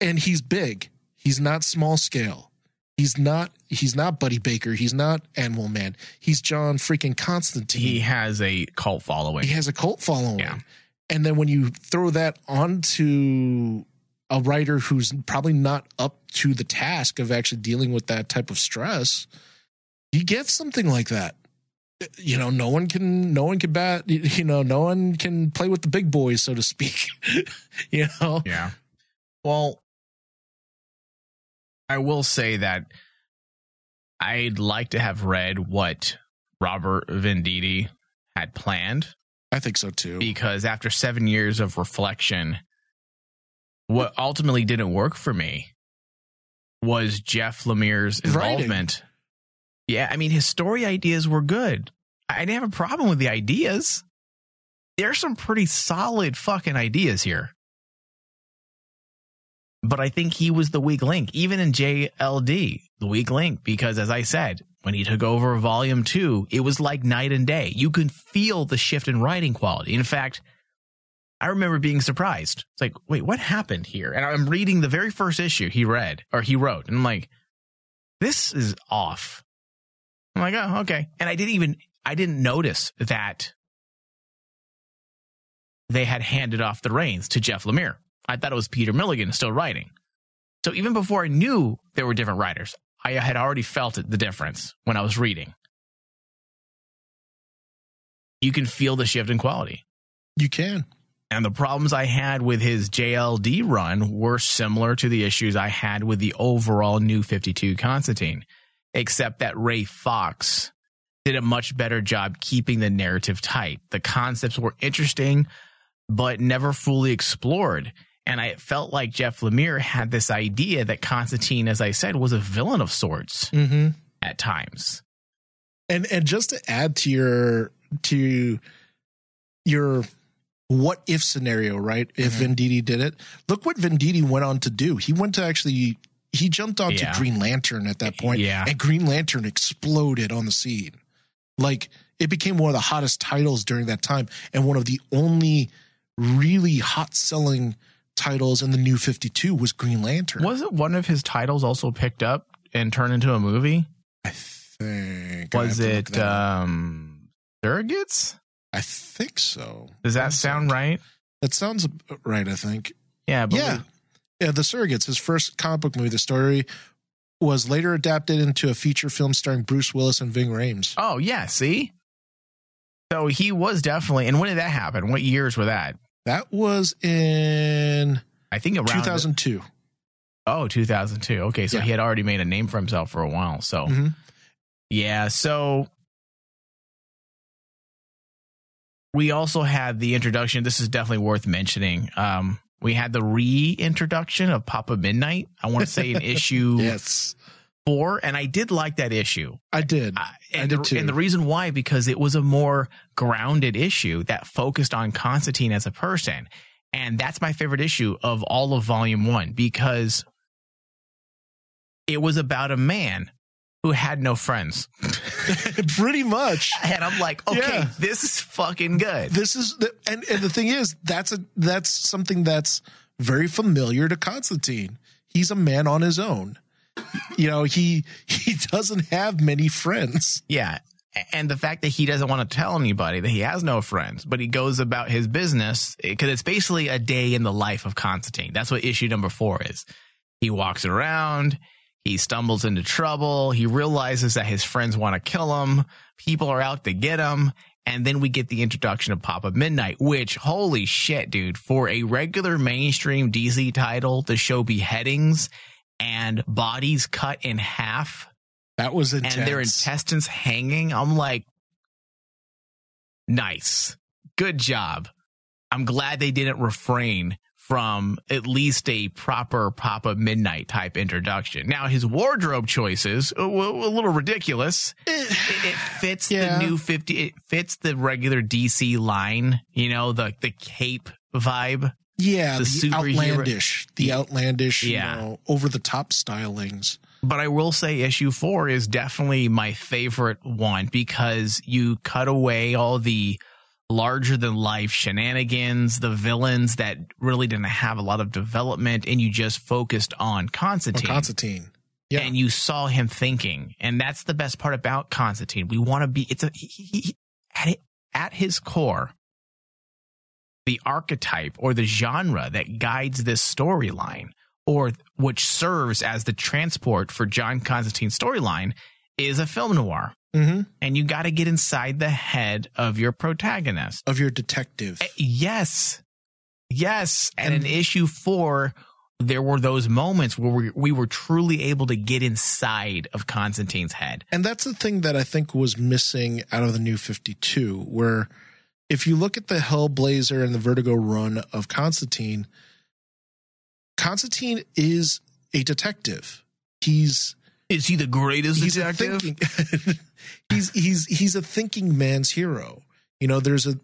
and he's big he's not small scale he's not he's not buddy baker. He's not animal man. He's john freaking constantine. He has a cult following. he has a cult following. Yeah. and then when you throw that onto a writer who's probably not up to the task of actually dealing with that type of stress you get something like that. You know no one can no one can bat you know no one can play with the big boys so to speak. You know? Yeah. Well, I will say that I'd like to have read what Robert Venditti had planned i think so too because after seven years of reflection, what ultimately didn't work for me was Jeff Lemire's Writing. involvement. Yeah, I mean, his story ideas were good. I didn't have a problem with the ideas. There's some pretty solid fucking ideas here. But I think he was the weak link, even in JLD, the weak link, because as I said, when he took over volume two, it was like night and day. You can feel the shift in writing quality. In fact, I remember being surprised. It's like, wait, what happened here? And I'm reading the very first issue he read or he wrote, and I'm like, this is off. I'm like, oh, okay. And I didn't even, I didn't notice that they had handed off the reins to Jeff Lemire. I thought it was Peter Milligan still writing. So even before I knew there were different writers, I had already felt it, the difference when I was reading. You can feel the shift in quality. you can And the problems I had with his JLD run were similar to the issues I had with the overall new 52 Constantine, except that Ray Fawkes did a much better job keeping the narrative tight. The concepts were interesting, but never fully explored. And I felt like Jeff Lemire had this idea that Constantine, as I said, was a villain of sorts mm-hmm. at times. and and just to add to your to your what if scenario, right? If Mhm. Venditti did it, look what Venditti went on to do. He went to actually he jumped onto Yeah. Green Lantern at that point, Yeah. and Green Lantern exploded on the scene. Like it became one of the hottest titles during that time, and one of the only really hot selling titles in the new 52 was Green Lantern. Wasn't one of his titles also picked up and turned into a movie? I think. Was look it um Surrogates? I think so. Does that sound right? That sounds right, I think. Yeah, but Yeah. Yeah, The Surrogates, his first comic book movie. The story was later adapted into a feature film starring Bruce Willis and Ving Rhames. Oh yeah, see? So he was definitely and when did that happen? What years were that? That was in I think around 2002. Oh, 2002. Okay, so Yeah. he had already made a name for himself for a while. So, Mhm. yeah, so we also had the introduction. This is definitely worth mentioning. Um, we had the reintroduction of Papa Midnight. I want to say in issue Yes, four, and I did like that issue. I did. Uh, I and, did the, too. and the reason why, because it was a more grounded issue that focused on Constantine as a person. And that's my favorite issue of all of volume one because it was about a man who had no friends. Pretty much. And I'm like, okay, Yeah. this is fucking good. This is the and, and the thing is that's a that's something that's very familiar to Constantine. He's a man on his own. You know, he he doesn't have many friends. Yeah. And the fact that he doesn't want to tell anybody that he has no friends, but he goes about his business eh, because it's basically a day in the life of Constantine. That's what issue number four is. He walks around, he stumbles into trouble, he realizes that his friends want to kill him, people are out to get him. And then we get the introduction of Papa Midnight, which, holy shit, dude, for a regular mainstream DC title to show beheadings and bodies cut in half That was intense. and their intestines hanging. I'm like, nice. Good job. I'm glad they didn't refrain from at least a proper Papa Midnight type introduction. Now, his wardrobe choices, uh, a, a little ridiculous. Eh. It, it fits Yeah. the new 50, it fits the regular DC line, you know, the, the cape vibe. Yeah, the the, outlandish, the outlandish, Yeah. you know, over the top stylings. But I will say issue four is definitely my favorite one because you cut away all the larger than life shenanigans, the villains that really didn't have a lot of development, and you just focused on On Constantine. Constantine. Yeah. And you saw him thinking. And that's the best part about Constantine. We want to be, it's a, he, he, he- at, it, at his core, the archetype or the genre that guides this storyline or which serves as the transport for John Constantine's storyline is a film noir. hmm And you got to get inside the head of your protagonist. Of your detective. Eh, Yes. Yes. And, And- in issue four, there were those moments where we, we were truly able to get inside of Constantine's head. And that's the thing that I think was missing out of the new 52, where if you look at the Hellblazer and the Vertigo run of Constantine, Constantine is a detective. He's Is he the greatest he's a thinking he's he's he's a thinking man's hero. You know, there's a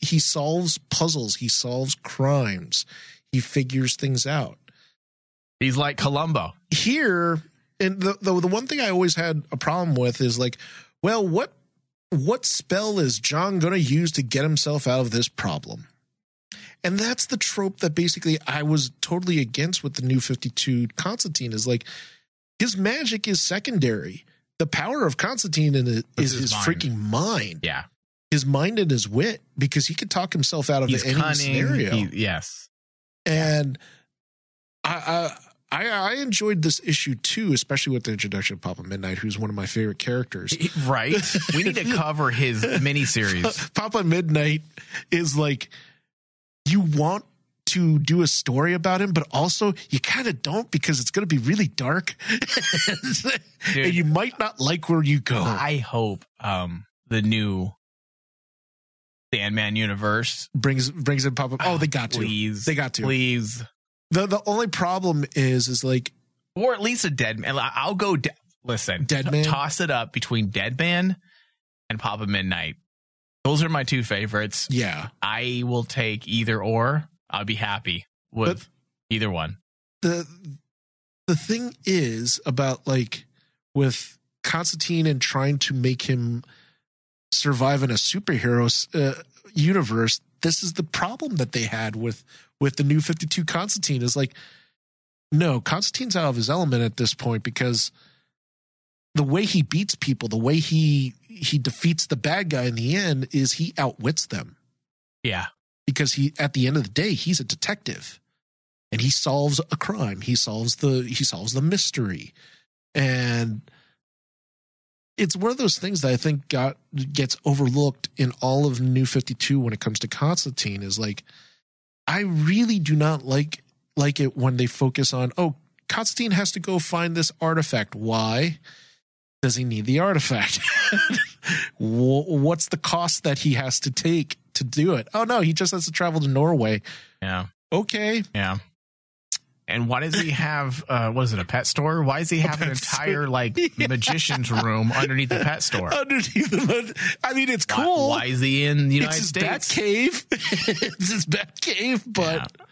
he solves puzzles, he solves crimes, he figures things out. He's like Columbo. here and the, the the one thing I always had a problem with is like, well, what what spell is John going to use to get himself out of this problem? And that's the trope that basically I was totally against with the new 52 Constantine is like his magic is secondary. The power of Constantine is his his mind. freaking mind, Yeah. his mind and his wit, because he could talk himself out of He's any cunning. scenario He- yes. and I, I I enjoyed this issue too, especially with the introduction of Papa Midnight, who's one of my favorite characters. Right. we need to cover his miniseries. Papa Midnight is like you want to do a story about him, but also you kind of don't because it's going to be really dark, and you might not like where you go. I hope um the new Sandman universe. brings brings in Papa. Oh, they got to. Please. They got to. Please. The the only problem is is like Or at least a dead man. I'll go de- listen. Deadman? Toss it up between Deadman and Papa Midnight. Those are my two favorites. yeah. I will take either or. I'll be happy with But- either one. the the thing is about like with Constantine and trying to make him survive in a superhero uh, universe, this is the problem that they had with with the new 52 Constantine is like no, Constantine's out of his element at this point because the way he beats people, the way he he defeats the bad guy in the end is he outwits them. Yeah. because he at the end of the day he's a detective and he solves a crime. He solves the he solves the mystery. And it's one of those things that i think got gets overlooked in all of new 52 when it comes to constantine is like i really do not like like it when they focus on oh constantine has to go find this artifact. Why does he need the artifact? What's the cost that he has to take to do it? Oh no he just has to travel to norway. Yeah. okay. Yeah. And why does he have uh what is it, a pet store? Why does he have an entire like magician's room underneath the pet store? underneath the I mean, it's Why- cool. Why, is he in the United it's his States? bat cave. it's his bat cave, but Yeah.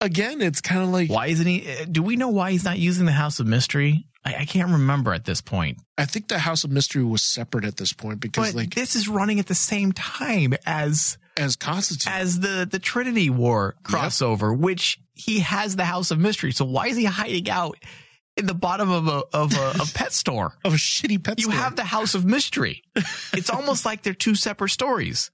again, it's kind of like Why isn't he? uh, Do we know why he's not using the House of Mystery? I, I can't remember at this point. I think the House of Mystery was separate at this point because, But like, this is running at the same time as as Constantine, as the the Trinity War crossover, which he has the House of Mystery. So why is he hiding out in the bottom of a of a, a pet store? of a shitty pet store. You store. have the House of Mystery. It's almost like they're two separate stories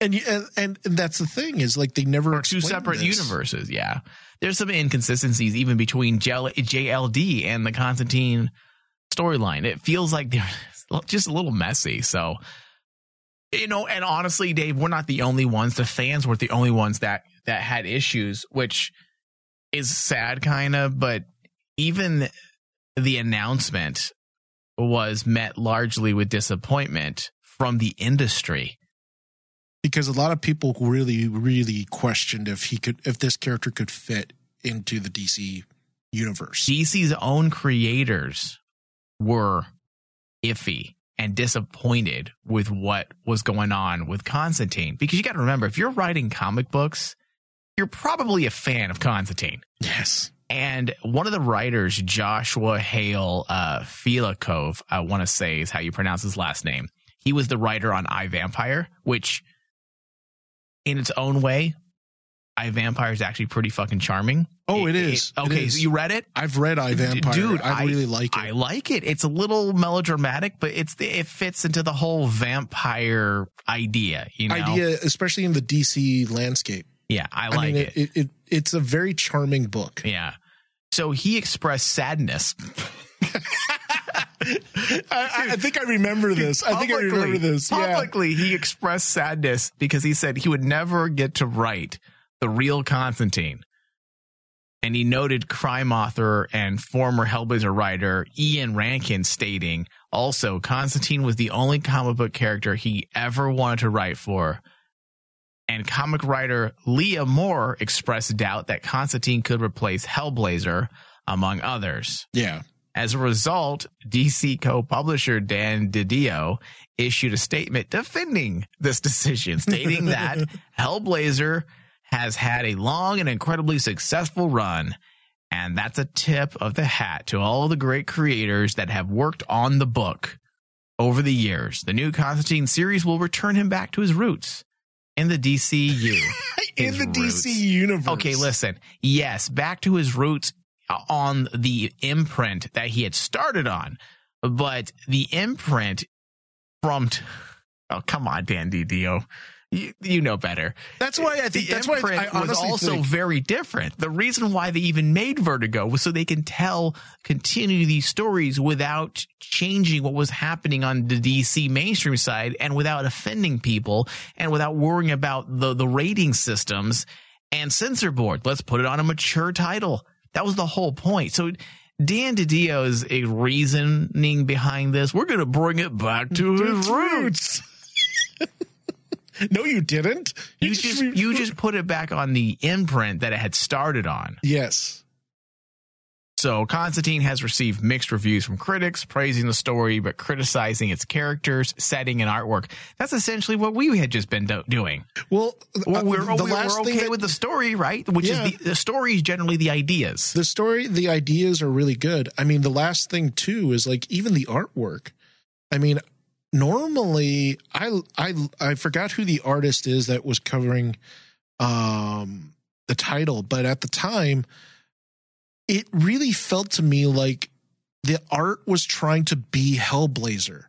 and, you, and and that's the thing is like they never or two separate this. universes. Yeah, there's some inconsistencies even between JLD and the Constantine storyline. It feels like they're just a little messy. So, you know, and honestly, Dave, we're not the only ones. The fans weren't the only ones that that had issues, which is sad, kind of. But even the announcement was met largely with disappointment from the industry. because a lot of people really, really questioned if he could, if this character could fit into the DC universe. DC's own creators were iffy and disappointed with what was going on with Constantine. Because you got to remember, if you're writing comic books, you're probably a fan of Constantine. Yes, And one of the writers, Joshua Hale uh, Fialkov, I want to say is how you pronounce his last name. He was the writer on I Vampire, which, in its own way, I Vampire is actually pretty fucking charming. Oh, it is. It okay, is. so you read it? I've read I Vampire. dude, I, I- really like it. I like it. It's a little melodramatic, but it's the, it fits into the whole vampire idea. You know, Idea, especially in the DC landscape. Yeah, I I, like mean, it. it, it, it's a very charming book. Yeah. So he expressed sadness. I, I think I remember this. I think I remember Publicly- this. Yeah. Publicly, he expressed sadness because he said he would never get to write the real Constantine. And he noted crime author and former Hellblazer writer Ian Rankin stating, also, Constantine was the only comic book character he ever wanted to write for. And comic writer Leah Moore expressed doubt that Constantine could replace Hellblazer, among others. Yeah. As a result, DC co-publisher Dan DiDio issued a statement defending this decision, stating that Hellblazer has had a long and incredibly successful run. And that's a tip of the hat to all the great creators that have worked on the book over the years. The new Constantine series will return him back to his roots in the DCU. In the roots. DC universe. Okay, listen. Yes, back to his roots on the imprint that he had started on, but the imprint from. T- oh, come on, Dan Dio. You, you know better. That's why I think The that's why I was also think, very different. The reason why they even made Vertigo was so they can tell, continue these stories without changing what was happening on the DC mainstream side and without offending people and without worrying about the, the rating systems and censor board. Let's put it on a mature title. That was the whole point. So Dan DiDio's a reasoning behind this. We're going to bring it back to his roots. no, you didn't. You just re- you just put it back on the imprint that it had started on. yes. So Constantine has received mixed reviews from critics, praising the story but criticizing its characters, setting, and artwork. That's essentially what we had just been do- doing. Well, Well, uh, we're, the we're, last we're thing okay that- with the story, right? Which Yeah. is the, the story is generally the ideas. the story, the ideas are really good. I mean, the last thing too is like even the artwork. I mean, normally I I I forgot who the artist is that was covering um the title, but at the time it really felt to me like the art was trying to be Hellblazer.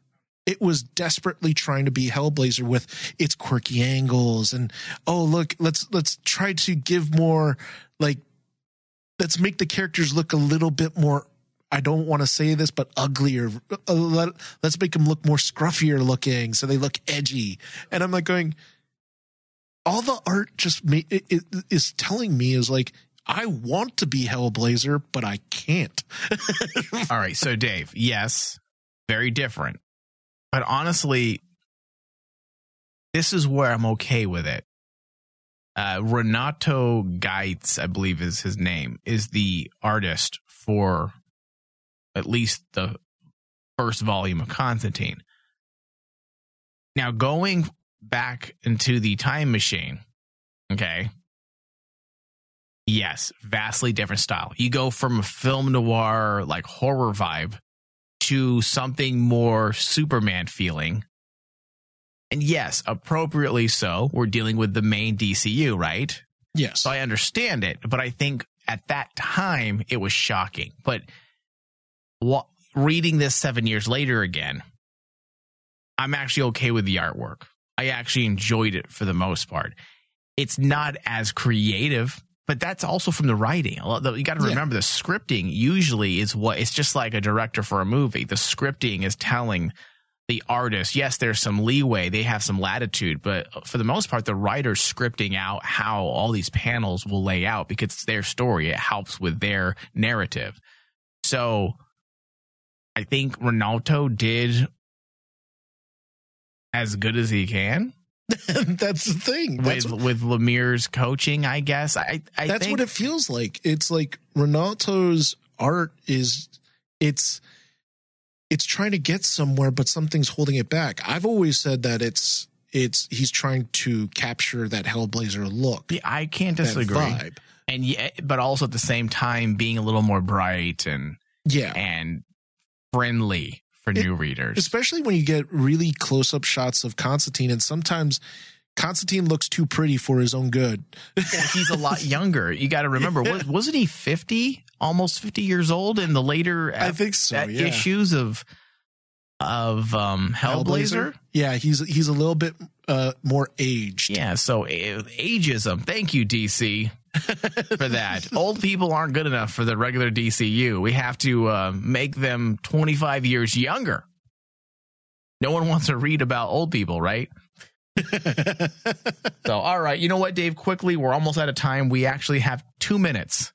It was desperately trying to be Hellblazer with its quirky angles and oh look, let's let's try to give more like let's make the characters look a little bit more I don't want to say this, but uglier. Uh, let, us make them look more scruffier looking, so they look edgy. And I'm like going, all the art just ma- it, it is telling me is like I want to be Hellblazer, but I can't. all right, so Dave, yes, very different, but honestly, this is where I'm okay with it. Uh, Renato Guedes, I believe is his name, is the artist for at least the first volume of Constantine. Now, going back into the time machine, okay, yes, vastly different style. You go from a film noir, like horror vibe, to something more Superman feeling. And yes, appropriately so, we're dealing with the main DCU, right? Yes. So I understand it, but I think at that time it was shocking. But reading this seven years later again, I'm actually okay with the artwork. I actually enjoyed it for the most part. It's not as creative, but that's also from the writing. You got to remember yeah. the scripting usually is what it's just like a director for a movie. The scripting is telling the artist, yes, there's some leeway, they have some latitude, but for the most part, the writer's scripting out how all these panels will lay out because it's their story. It helps with their narrative. So I think Ronaldo did as good as he can. that's the thing. That's with what, with Lemire's coaching, I guess. I, I that's think, what it feels like. It's like Ronaldo's art is it's it's trying to get somewhere, but something's holding it back. I've always said that it's it's he's trying to capture that Hellblazer look. Yeah, I can't disagree. And yeah, but also at the same time being a little more bright and yeah, and friendly for it, new readers. Especially when you get really close up shots of Constantine, and sometimes Constantine looks too pretty for his own good. well, he's a lot younger. You got to remember, yeah. was, wasn't he 50, almost 50 years old in the later I think so, yeah. issues of of um, Hellblazer? Hellblazer? Yeah, he's he's a little bit uh, more aged. Yeah, so ageism. Thank you, DC for that. Old people aren't good enough for the regular DCU. We have to uh, make them 25 years younger. No one wants to read about old people, right? so, all right. You know what, Dave? Quickly, we're almost out of time. We actually have two minutes.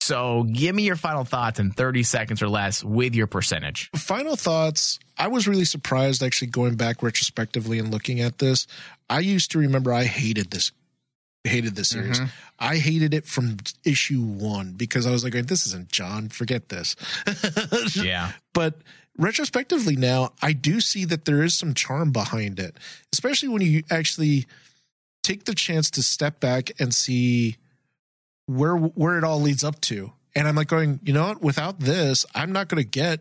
So, give me your final thoughts in 30 seconds or less with your percentage. Final thoughts. I was really surprised actually going back retrospectively and looking at this. I used to remember I hated this hated this series. Mm-hmm. I hated it from issue one because I was like, this isn't John. Forget this. yeah. But retrospectively now, I do see that there is some charm behind it, especially when you actually take the chance to step back and see where where it all leads up to. And I'm like going, you know what? Without this, I'm not going to get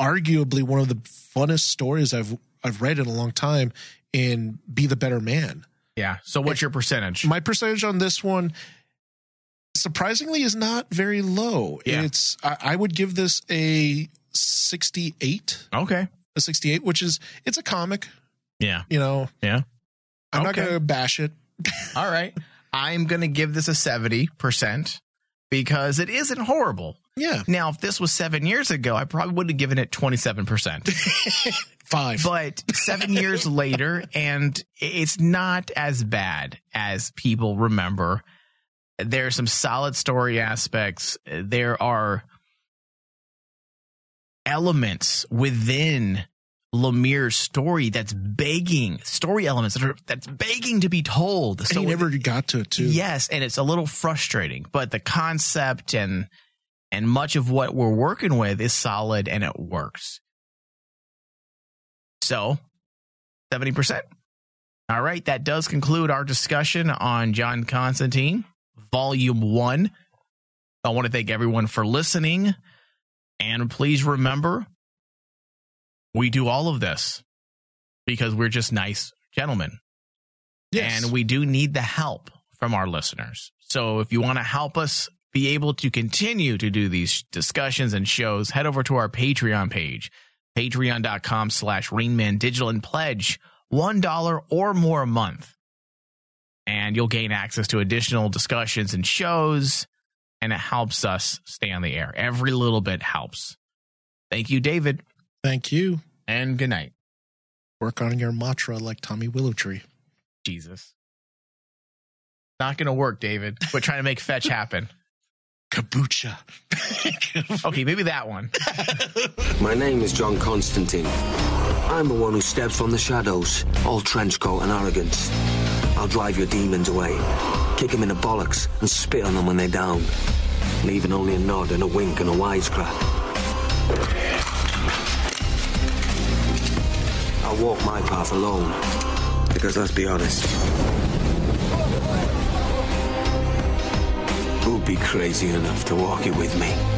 arguably one of the funnest stories I've I've read in a long time in Be the Better Man. Yeah. So what's your percentage? My percentage on this one surprisingly is not very low. Yeah. It's I, I would give this a 68. Okay. A 68, which is it's a comic. Yeah. You know. Yeah. I'm okay. not going to bash it. All right. I'm going to give this a 70% because it isn't horrible. Yeah. Now, if this was seven years ago, I probably would have given it 27%. Five. But seven years later, and it's not as bad as people remember. There are some solid story aspects. There are elements within Lemire's story that's begging story elements that are that's begging to be told. And so he never got to it too. Yes, and it's a little frustrating, but the concept and and much of what we're working with is solid and it works. So, 70%. All right, that does conclude our discussion on John Constantine, Volume 1. I want to thank everyone for listening. And please remember, we do all of this because we're just nice gentlemen. Yes. And we do need the help from our listeners. So if you want to help us be able to continue to do these discussions and shows, head over to our Patreon page, patreon.com slash Rainman Digital and pledge $1 or more a month. And you'll gain access to additional discussions and shows, and it helps us stay on the air. Every little bit helps. Thank you, David, Thank you. and good night. Work on your mantra like Tommy Willowtree. Jesus. Not going to work, David. We're trying to make fetch happen. Kabucha. Okay, maybe that one. My name is John Constantine. I'm the one who steps from the shadows, all trench coat and arrogance. I'll drive your demons away, kick them in the bollocks, and spit on them when they're down, leaving only a nod and a wink and a wisecrack. I'll walk my path alone, because let's be honest, who'd be crazy enough to walk it with me?